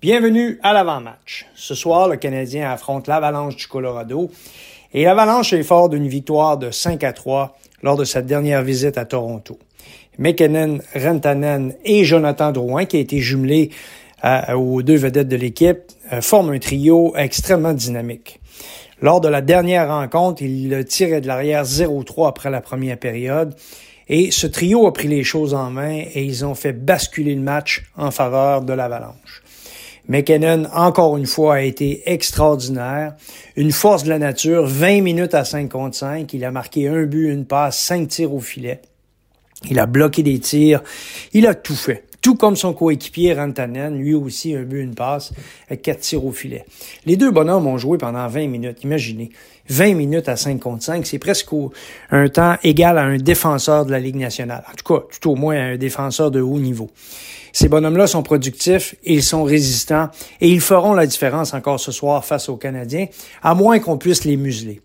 Bienvenue à l'avant-match. Ce soir, le Canadien affronte l'Avalanche du Colorado et l'Avalanche est fort d'une victoire de 5 à 3 lors de sa dernière visite à Toronto. McKinnon, Rantanen et Jonathan Drouin, qui a été jumelé euh, aux deux vedettes de l'équipe, euh, forment un trio extrêmement dynamique. Lors de la dernière rencontre, il tirait de l'arrière 0-3 après la première période. Et ce trio a pris les choses en main et ils ont fait basculer le match en faveur de l'Avalanche. McKinnon, encore une fois, a été extraordinaire. Une force de la nature, 20 minutes à 5 contre 5. Il a marqué un but, une passe, 5 tirs au filet. Il a bloqué des tirs. Il a tout fait. Tout comme son coéquipier Rantanen, lui aussi un but, une passe, quatre tirs au filet. Les deux bonhommes ont joué pendant 20 minutes. Imaginez, 20 minutes à 5 contre 5, c'est presque un temps égal à un défenseur de la Ligue nationale. En tout cas, tout au moins un défenseur de haut niveau. Ces bonhommes-là sont productifs, ils sont résistants et ils feront la différence encore ce soir face aux Canadiens, à moins qu'on puisse les museler.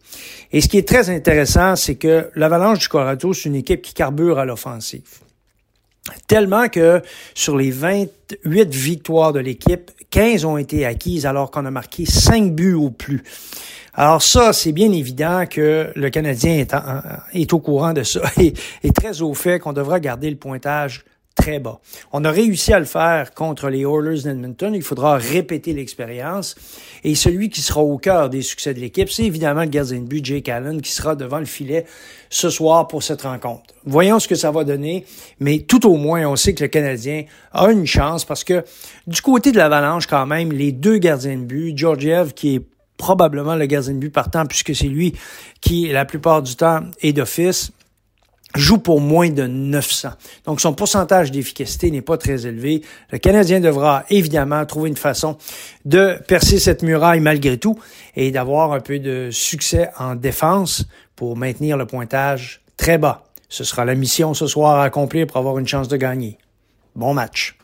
Et ce qui est très intéressant, c'est que l'Avalanche du Colorado, c'est une équipe qui carbure à l'offensive. Tellement que sur les 28 victoires de l'équipe, 15 ont été acquises alors qu'on a marqué 5 buts au plus. Alors ça, c'est bien évident que le Canadien est, est au courant de ça et est très au fait qu'on devra garder le pointage très bas. On a réussi à le faire contre les Oilers d'Edmonton. Il faudra répéter l'expérience. Et celui qui sera au cœur des succès de l'équipe, c'est évidemment le gardien de but, Jake Allen, qui sera devant le filet ce soir pour cette rencontre. Voyons ce que ça va donner, mais tout au moins, on sait que le Canadien a une chance parce que du côté de l'Avalanche, quand même, les deux gardiens de but, Georgiev, qui est probablement le gardien de but partant puisque c'est lui qui, la plupart du temps, est d'office, joue pour moins de 900. Donc son pourcentage d'efficacité n'est pas très élevé. Le Canadien devra évidemment trouver une façon de percer cette muraille malgré tout et d'avoir un peu de succès en défense pour maintenir le pointage très bas. Ce sera la mission ce soir à accomplir pour avoir une chance de gagner. Bon match.